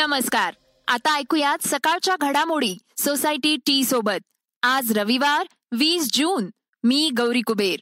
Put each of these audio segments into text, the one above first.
नमस्कार. आता ऐकूयात सकाळच्या घडामोडी सोसायटी टी सोबत. आज रविवार वीस जून. मी गौरी कुबेर.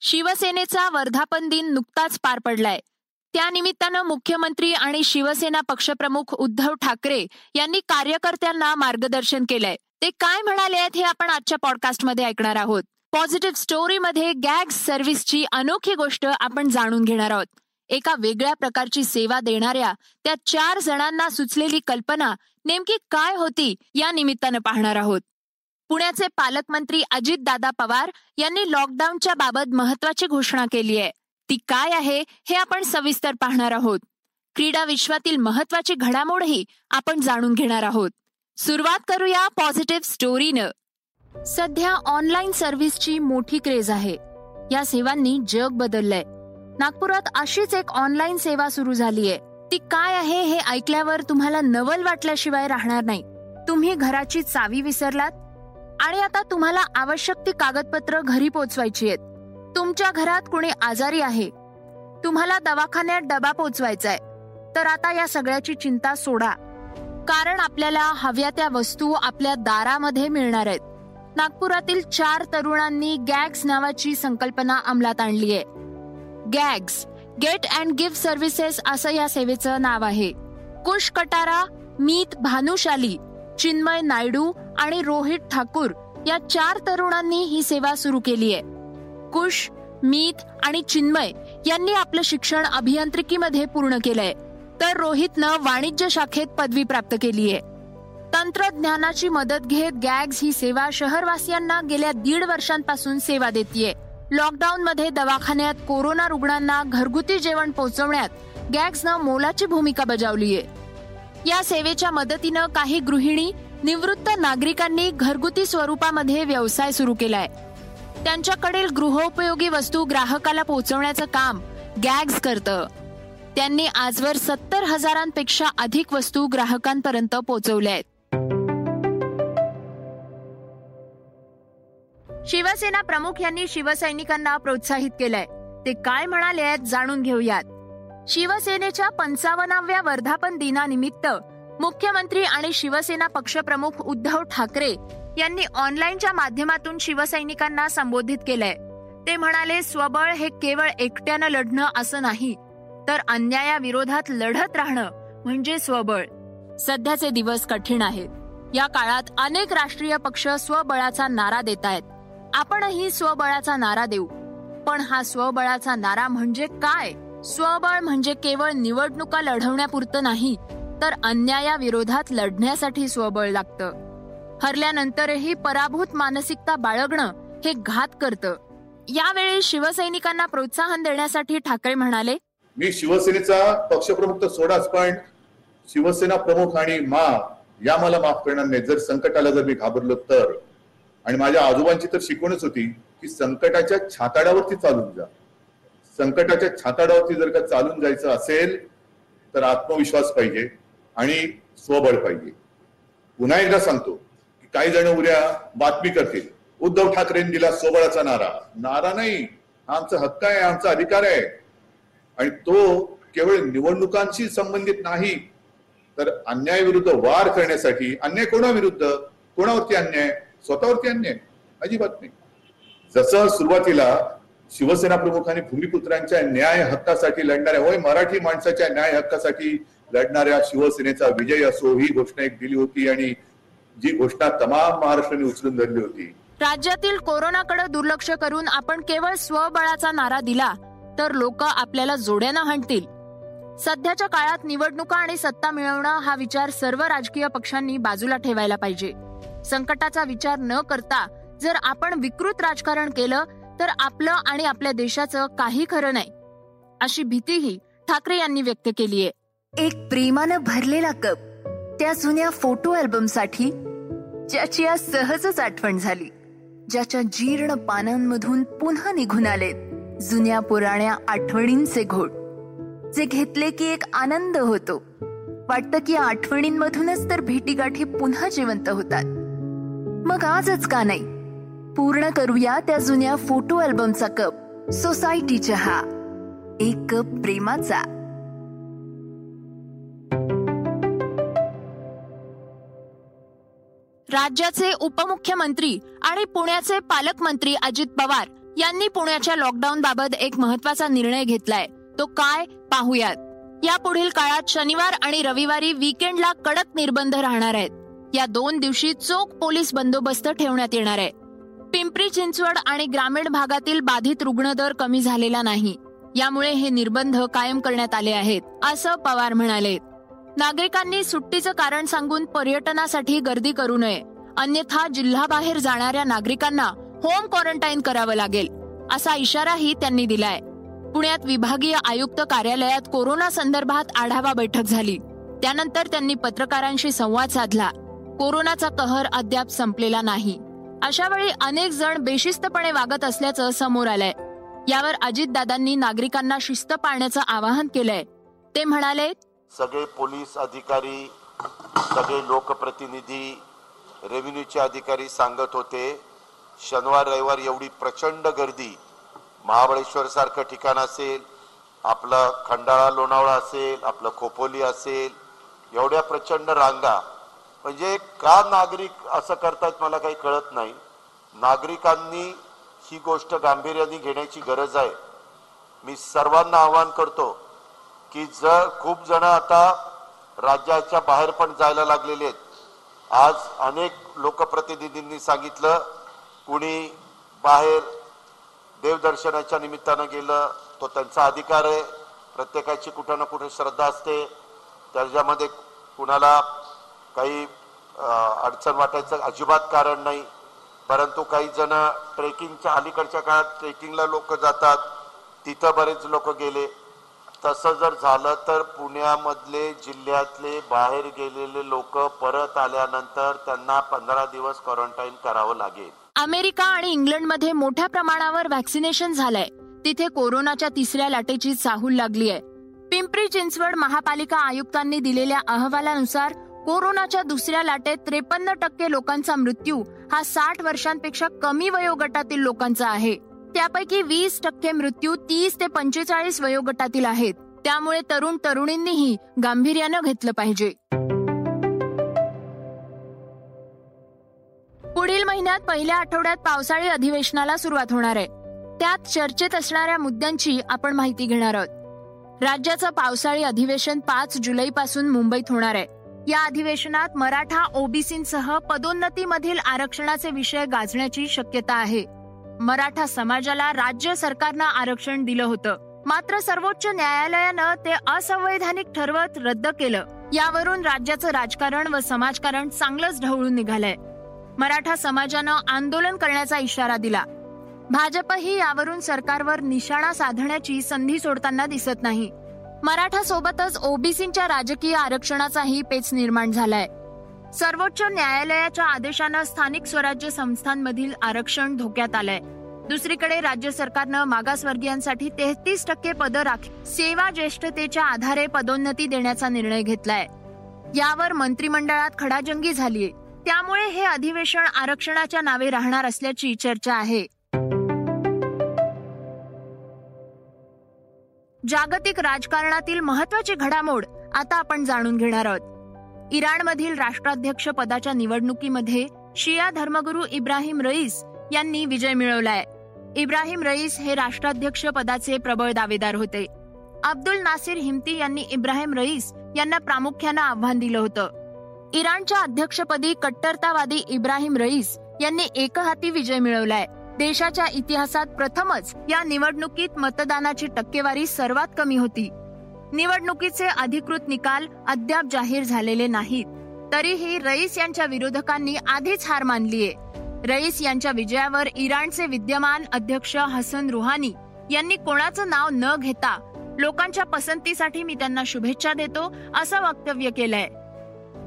शिवसेनेचा वर्धापन दिन नुकताच पार पडलाय. त्यानिमित्तानं मुख्यमंत्री आणि शिवसेना पक्षप्रमुख उद्धव ठाकरे यांनी कार्यकर्त्यांना मार्गदर्शन केलंय. ते काय म्हणाले आहेत हे आपण आजच्या पॉडकास्टमध्ये ऐकणार आहोत. पॉझिटिव्ह स्टोरीमध्ये गॅग सर्व्हिसची अनोखी गोष्ट आपण जाणून घेणार आहोत. एका वेगळ्या प्रकारची सेवा देणाऱ्या त्या चार जणांना सुचलेली कल्पना नेमकी काय होती या निमित्तानं पाहणार आहोत. पुण्याचे पालकमंत्री अजितदादा पवार यांनी लॉकडाऊनच्या बाबत महत्वाची घोषणा केली आहे. ती काय आहे हे आपण सविस्तर पाहणार आहोत. क्रीडा विश्वातील महत्वाची घडामोडही आपण जाणून घेणार आहोत. सुरुवात करूया पॉझिटिव्ह स्टोरीनं. सध्या ऑनलाईन सर्व्हिसची मोठी क्रेज आहे. या सेवांनी जग बदललंय. नागपुरात अशीच एक ऑनलाईन सेवा सुरू झालीय. ती काय आहे हे ऐकल्यावर तुम्हाला नवल वाटल्याशिवाय राहणार नाही. तुम्ही घराची चावी विसरलात? आणि आता तुम्हाला आवश्यक ती कागदपत्र घरी पोचवायची आहेत. तुमच्या घरात कुणी आजारी आहे? तुम्हाला दवाखान्यात डबा पोचवायचा आहे तर आता या सगळ्याची चिंता सोडा. कारण आपल्याला हव्या त्या वस्तू आपल्या दारामध्ये मिळणार आहेत. नागपुरातील चार तरुणांनी गॅग्स नावाची संकल्पना अंमलात आणली आहे गॅग्स गेट अँड गिफ्ट सर्व्हिसेस असं या सेवेचं नाव आहे. कुश कटारा मीत भानुशाली चिन्मय नायडू आणि रोहित ठाकूर या चार तरुणांनी ही सेवा सुरू केली आहे. कुश मीत आणि चिन्मय यांनी आपलं शिक्षण अभियांत्रिकीमध्ये पूर्ण केलंय. तर रोहितनं वाणिज्य शाखेत पदवी प्राप्त केली आहे. तंत्रज्ञानाची मदत घेत गॅग्स ही सेवा शहरवासियांना गेल्या दीड वर्षांपासून सेवा देतीये. लॉकडाऊन मध्ये दवाखान्यात कोरोना रुग्णांना घरगुती जेवण पोहोचवण्यात गॅग्सनं मोलाची भूमिका बजावली आहे या सेवेच्या मदतीनं काही गृहिणी निवृत्त नागरिकांनी घरगुती स्वरूपामध्ये व्यवसाय सुरू केलाय. त्यांच्याकडील गृहोपयोगी वस्तू ग्राहकाला पोहोचवण्याचं काम गॅग्स करतं. त्यांनी आजवर सत्तर हजारांपेक्षा अधिक वस्तू ग्राहकांपर्यंत पोहोचवल्या आहेत शिवसेना प्रमुख यांनी शिवसैनिकांना प्रोत्साहित केलंय. ते काय म्हणाले आहेत जाणून घेऊयात. शिवसेनेच्या पंचावन्नाव्या वर्धापन दिनानिमित्त मुख्यमंत्री आणि शिवसेना पक्षप्रमुख उद्धव ठाकरे यांनी ऑनलाईनच्या माध्यमातून शिवसैनिकांना संबोधित केलंय. ते म्हणाले स्वबळ हे केवळ एकट्यानं लढणं असं नाही तर अन्यायाविरोधात लढत राहणं म्हणजे स्वबळ. सध्याचे दिवस कठीण आहेत. या काळात अनेक राष्ट्रीय पक्ष स्वबळाचा नारा देत आहेत आपणही स्वबळाचा नारा देऊ. पण हा स्वबळाचा नारा म्हणजे काय? स्वबळ म्हणजे केवळ निवडणुका लढवण्यापुरतं नाही तर अन्यायाविरोधात लढण्यासाठी स्वबळ लागतं. हरल्यानंतरही पराभूत मानसिकता बाळगणं हे घात करतं. यावेळी शिवसैनिकांना प्रोत्साहन देण्यासाठी ठाकरे म्हणाले मी शिवसेनेचा पक्षप्रमुख तर सोडाच पण शिवसेना प्रमुख आणि मा या मला माफ करणार नाही जर संकट आलं जर मी घाबरलो तर. आणि माझ्या आजोबांची तर शिकवणच होती की संकटाच्या छाताड्यावरती चालून जा. संकटाच्या छाताड्यावरती जर का चालून जायचं असेल तर आत्मविश्वास पाहिजे आणि स्वबळ पाहिजे. पुन्हा एकदा सांगतो की काही जण उद्या बातमी करतील उद्धव ठाकरेंनी दिला स्वबळाचा नारा. नारा नाही हा आमचा हक्क आहे आमचा अधिकार आहे. आणि तो केवळ निवडणुकांशी संबंधित नाही तर अन्यायाविरुद्ध वार करण्यासाठी अन्याय कोणाविरुद्ध? कोणावरती अन्याय? स्वतःवरती अन्याय अजिबात नाही. जसं सुरुवातीला शिवसेना प्रमुखांनी भूमिपुत्रांच्या न्याय हक्कासाठी लढणाऱ्या होय मराठी माणसाच्या न्याय हक्कासाठी लढणाऱ्या शिवसेनेचा विजय असो ही घोषणा एक दिली होती आणि जी घोषणा तमाम महाराष्ट्राने उचलून धरली होती. राज्यातील कोरोनाकडे दुर्लक्ष करून आपण केवळ स्वबळाचा नारा दिला तर लोक आपल्याला जोड्यानं हाणतील. सध्याच्या काळात निवडणुका आणि सत्ता मिळवणं हा विचार सर्व राजकीय पक्षांनी बाजूला ठेवायला पाहिजे. संकटाचा विचार न करता जर आपण विकृत राजकारण केलं तर आपलं आणि आपल्या देशाचं काही खरं नाही. अशी भीतीही ठाकरे यांनी व्यक्त केली आहे. एक प्रेमानं भरलेला कप त्या जुन्या फोटो अल्बमसाठी ज्याची आज सहजच आठवण झाली. ज्याच्या जीर्ण पानांमधून पुन्हा निघून आलेत जुन्या पुराण्या आठवणींचे घोट. जे घेतले की एक आनंद होतो. वाटतं की आठवणींमधूनच तर भेटीगाठी पुन्हा जिवंत होतात. मग आजच का नाही? पूर्ण करूया त्या जुन्या फोटो अल्बमचा कप सोसायटी चहा एक कप प्रेमाचा. राज्याचे उपमुख्यमंत्री आणि पुण्याचे पालकमंत्री अजित पवार यांनी पुण्याच्या लॉकडाऊन बाबत एक महत्त्वाचा निर्णय घेतलाय. तो काय पाहूयात. या पुढील काळात शनिवार आणि रविवारी विकेंडला कडक निर्बंध राहणार आहेत. या दोन दिवशी चोख पोलीस बंदोबस्त ठेवण्यात येणार आहे. पिंपरी चिंचवड आणि ग्रामीण भागातील बाधित रुग्ण दर कमी झालेला नाही. यामुळे हे निर्बंध कायम करण्यात आले आहेत असं पवार म्हणाले. नागरिकांनी सुट्टीचं कारण सांगून पर्यटनासाठी गर्दी करू नये. अन्यथा जिल्हाबाहेर जाणाऱ्या नागरिकांना होम क्वारंटाईन करावं लागेल असा इशाराही त्यांनी दिलाय. पुण्यात विभागीय आयुक्त कार्यालयात कोरोना संदर्भात आढावा बैठक झाली. त्यानंतर त्यांनी पत्रकारांशी संवाद साधला. कोरोनाचा कहर अद्याप संपलेला नाही. अशा वेळी अनेक जण बेशिस्तपणे वागत असल्याचं समोर आलंय. यावर अजितदादांनी नागरिकांना शिस्त पाळण्याचं आवाहन केलंय. ते म्हणाले सगळे पोलीस अधिकारी सगळे लोकप्रतिनिधी रेव्हेन्यूचे अधिकारी सांगत होते शनिवार रविवार एवढी प्रचंड गर्दी महाबळेश्वर सारखं ठिकाण असेल आपलं खंडाळा लोणावळा असेल आपलं खोपोली असेल एवढ्या प्रचंड रांगा. म्हणजे का नागरिक असं करतायत मला काही कळत नाही. नागरिकांनी ही गोष्ट गांभीर्याने घेण्याची गरज आहे. मी सर्वांना आवाहन करतो की जर खूप जण आता राज्याच्या बाहेर पण जायला लागलेले आहेत. आज अनेक लोकप्रतिनिधींनी सांगितलं कुणी बाहेर देवदर्शनाच्या निमित्तानं गेलं तो त्यांचा अधिकार आहे. प्रत्येकाची कुठं ना कुठे श्रद्धा असते. त्याच्यामध्ये कुणाला काही अडचण वाटायचं अजिबात कारण नाही. परंतु काही जण ट्रेकिंगच्या अलीकडच्या काळात ट्रेकिंगला लोक जातात. तिथं बरेच लोक गेले. तसं जर झालं तर पुण्यामधले जिल्ह्यातले बाहेर गेलेले लोक परत आल्यानंतर त्यांना पंधरा दिवस क्वारंटाईन करावं लागेल. अमेरिका आणि इंग्लंडमध्ये मोठ्या प्रमाणावर व्हॅक्सिनेशन झालंय. तिथे कोरोनाच्या तिसऱ्या लाटेची चाहूल लागली आहे. पिंपरी चिंचवड महापालिका आयुक्तांनी दिलेल्या अहवालानुसार कोरोनाच्या दुसऱ्या लाटेत त्रेपन्न टक्के लोकांचा मृत्यू हा साठ वर्षांपेक्षा कमी वयोगटातील लोकांचा आहे. त्यापैकी वीस टक्के मृत्यू तीस ते पंचेचाळीस वयोगटातील आहेत. त्यामुळे तरुण तरुणींनीही गांभीर्यानं घेतलं पाहिजे. पुढील महिन्यात पहिल्या आठवड्यात पावसाळी अधिवेशनाला सुरुवात होणार आहे. त्यात चर्चेत असणाऱ्या मुद्द्यांची आपण माहिती घेणार आहोत. राज्याचं पावसाळी अधिवेशन पाच जुलैपासून मुंबईत होणार आहे. या अधिवेशनात मराठा ओबीसींसह पदोन्नतीमधील आरक्षणाचे विषय गाजण्याची शक्यता आहे. मराठा समाजाला राज्य सरकारनं आरक्षण दिलं होतं. मात्र सर्वोच्च न्यायालयानं ते असंवैधानिक ठरवत रद्द केलं. यावरून राज्याचं राजकारण व समाजकारण चांगलंच ढवळून निघालंय. मराठा समाजानं आंदोलन करण्याचा इशारा दिला. भाजपही यावरून सरकारवर निशाणा साधण्याची संधी सोडताना दिसत नाही. मराठा सोबतच ओबीसींच्या राजकीय आरक्षणाचाही पेच निर्माण झालाय. सर्वोच्च न्यायालयाच्या आदेशानं स्थानिक स्वराज्य संस्थांमधील आरक्षण धोक्यात आलंय. दुसरीकडे राज्य सरकारनं मागासवर्गीयांसाठी तेहतीस टक्के पदं राखी सेवा ज्येष्ठतेच्या आधारे पदोन्नती देण्याचा निर्णय घेतलाय. यावर मंत्रिमंडळात खडाजंगी झालीय. त्यामुळे हे अधिवेशन आरक्षणाच्या नावे राहणार असल्याची चर्चा आहे. जागतिक राजकारणातील महत्वाची घडामोड आता आपण जाणून घेणार आहोत. इराणमधील राष्ट्राध्यक्ष पदाच्या निवडणुकीमध्ये शिया धर्मगुरू इब्राहिम रईस यांनी विजय मिळवलाय. इब्राहिम रईस हे राष्ट्राध्यक्ष पदाचे प्रबळ दावेदार होते. अब्दुल नासिर हिमती यांनी इब्राहिम रईस यांना प्रामुख्यानं आव्हान दिलं होतं. इराणच्या अध्यक्षपदी कट्टरतावादी इब्राहिम रईस यांनी एकहाती विजय मिळवलाय. देशाच्या इतिहासात प्रथमच या निवडणुकीत मतदानाची टक्केवारी सर्वात कमी होती. निवडणुकीचे अधिकृत निकाल अद्याप जाहीर झालेले नाहीत. तरीही रईस यांच्या विरोधकांनी आधीच हार मानलीये. रईस यांच्या विजयावर इराणचे विद्यमान अध्यक्ष हसन रुहानी यांनी कोणाचं नाव न घेता लोकांच्या पसंतीसाठी मी त्यांना शुभेच्छा देतो असं वक्तव्य केलंय.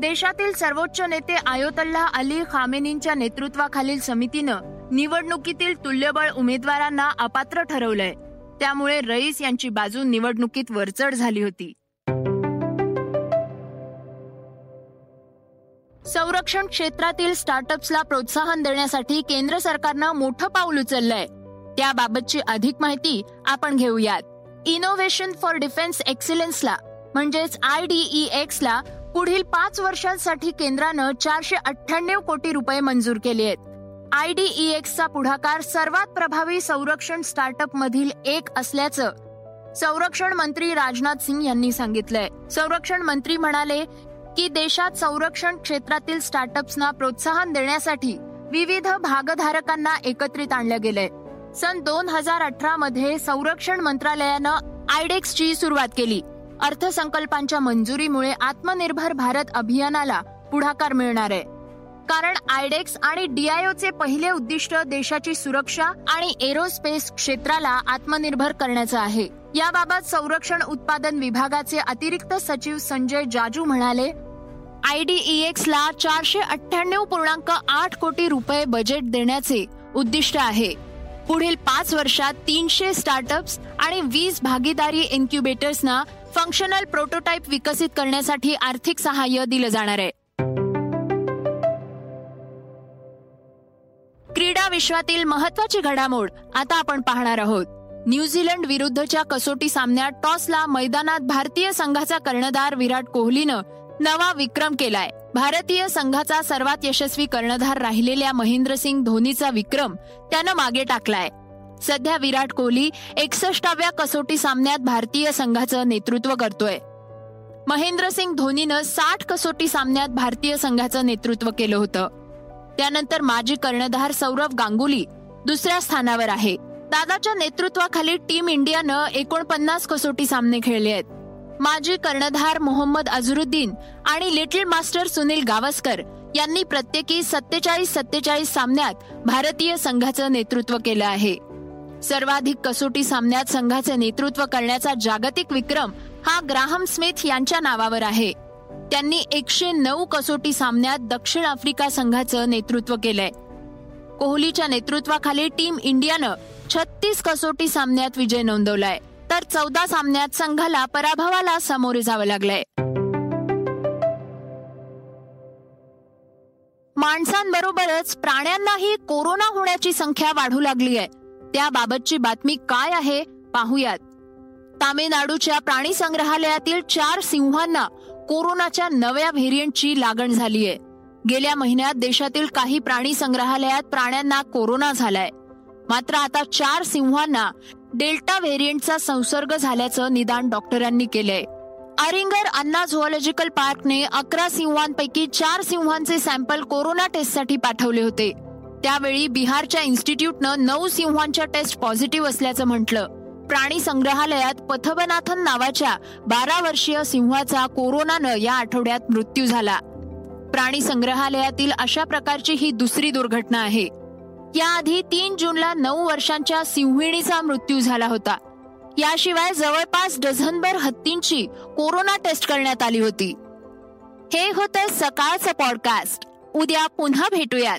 देशातील सर्वोच्च नेते आयोतल्ला अली खामेनींच्या नेतृत्वाखालील समितीनं निवडणुकीतील तुल्यबळ उमेदवारांना अपात्र ठरवलंय. त्यामुळे रईस यांची बाजू निवडणुकीत वरचढ झाली होती. संरक्षण क्षेत्रातील स्टार्टअप्सला प्रोत्साहन देण्यासाठी केंद्र सरकारनं मोठं पाऊल उचललंय. त्याबाबतची अधिक माहिती आपण घेऊयात. इनोव्हेशन फॉर डिफेन्स एक्सिलन्सला म्हणजेच आय डी ला पुढील पाच वर्षांसाठी केंद्रानं चारशे अठ्ठ्याण्णव कोटी रुपये मंजूर केले आहेत. आयडीईएक्सचा पुढाकार सर्वात प्रभावी संरक्षण स्टार्टअप मधील एक असल्याचं संरक्षण मंत्री राजनाथ सिंग यांनी सांगितलंय. संरक्षण मंत्री म्हणाले की देशात संरक्षण क्षेत्रातील स्टार्टअप्सना प्रोत्साहन देण्यासाठी विविध भागधारकांना एकत्रित आणलं गेलंय. सन दोन हजार अठरा मध्ये संरक्षण मंत्रालयानं आयडेक्सची सुरुवात केली. अर्थसंकल्पांच्या मंजुरीमुळे आत्मनिर्भर भारत अभियानाला पुढाकार मिळणार आहे. कारण आयडेक्स आणि डीआयओचे पहिले उद्दिष्ट देशाची सुरक्षा आणि एरोस्पेस क्षेत्राला आत्मनिर्भर करण्याचं आहे. याबाबत संरक्षण उत्पादन विभागाचे अतिरिक्त सचिव संजय जाजू म्हणाले आयडीईएक्स ला चारशे अठ्ठ्याण्णव पूर्णांक आठ कोटी रुपये बजेट देण्याचे उद्दिष्ट आहे. पुढील पाच वर्षात तीनशे स्टार्टअप्स आणि वीस भागीदारी इन्क्युबेटर्सना फंक्शनल प्रोटोटाईप विकसित करण्यासाठी आर्थिक सहाय्य दिलं जाणार आहे. क्रीडा विश्वातील महत्वाची घडामोड आता आपण पाहणार आहोत. न्यूझीलंड विरुद्धच्या कसोटी सामन्यात टॉसला मैदानात भारतीय संघाचा कर्णधार विराट कोहलीनं नवा विक्रम केलाय. भारतीय संघाचा सर्वात यशस्वी कर्णधार राहिलेल्या महेंद्रसिंग धोनीचा विक्रम त्यानं मागे टाकलाय. सध्या विराट कोहली एकसष्टाव्या कसोटी सामन्यात भारतीय संघाचं नेतृत्व करतोय. महेंद्रसिंग धोनीनं साठ कसोटी सामन्यात भारतीय संघाचं नेतृत्व केलं होतं. त्यानंतर माजी कर्णधार सौरव गांगुली दुसऱ्या स्थानावर आहे. दादाच्या नेतृत्वाखाली टीम इंडियानं एकोणपन्नास कसोटी सामने खेळले आहेत. माजी कर्णधार मोहम्मद अझरुद्दीन आणि लिटिल मास्टर सुनील गावस्कर यांनी प्रत्येकी सत्तेचाळीस सत्तेचाळीस सामन्यात भारतीय संघाचं नेतृत्व केलं आहे. सर्वाधिक कसोटी सामन्यात संघाचे नेतृत्व करण्याचा जागतिक विक्रम हा ग्राहम स्मिथ यांच्या नावावर आहे. त्यांनी एकशे नऊ कसोटी सामन्यात दक्षिण आफ्रिका संघाचं नेतृत्व केलंय. कोहलीच्या नेतृत्वाखाली टीम इंडियानं छत्तीस कसोटी सामन्यात विजय नोंदवलाय. तर चौदा सामन्यात संघाला पराभवाला सामोरे जावं लागलंय. माणसांबरोबरच प्राण्यांनाही कोरोना होण्याची संख्या वाढू लागली आहे त्याबाबतची बातमी काय आहे पाहूयात. तामिळनाडूच्या प्राणी संग्रहालयातील चार सिंहांना कोरोनाच्या नव्या व्हेरियंटची लागण झालीय गेल्या महिन्यात देशातील काही प्राणी संग्रहालयात प्राण्यांना कोरोना झालाय. मात्र आता चार सिंहांना डेल्टा व्हेरियंटचा संसर्ग झाल्याचं निदान डॉक्टरांनी केलंय. अरिंगर अण्णा झुऑलॉजिकल पार्कने अकरा सिंहांपैकी चार सिंहांचे सॅम्पल कोरोना टेस्टसाठी पाठवले होते. त्यावेळी बिहारच्या इन्स्टिट्यूटनं नऊ सिंहांच्या टेस्ट पॉझिटिव्ह असल्याचं म्हटलं. प्राणी संग्रहालयात पथबनाथन नावाच्या बारा वर्षीय सिंहाचा कोरोनानं या आठवड्यात मृत्यू झाला. प्राणी संग्रहालयातील अशा प्रकारची ही दुसरी दुर्घटना आहे. याआधी तीन जूनला नऊ वर्षांच्या सिंहिणीचा मृत्यू झाला होता. याशिवाय जवळपास डझनभर हत्तींची कोरोना टेस्ट करण्यात आली होती. हे होतं सकाळचं पॉडकास्ट. उद्या पुन्हा भेटूयात.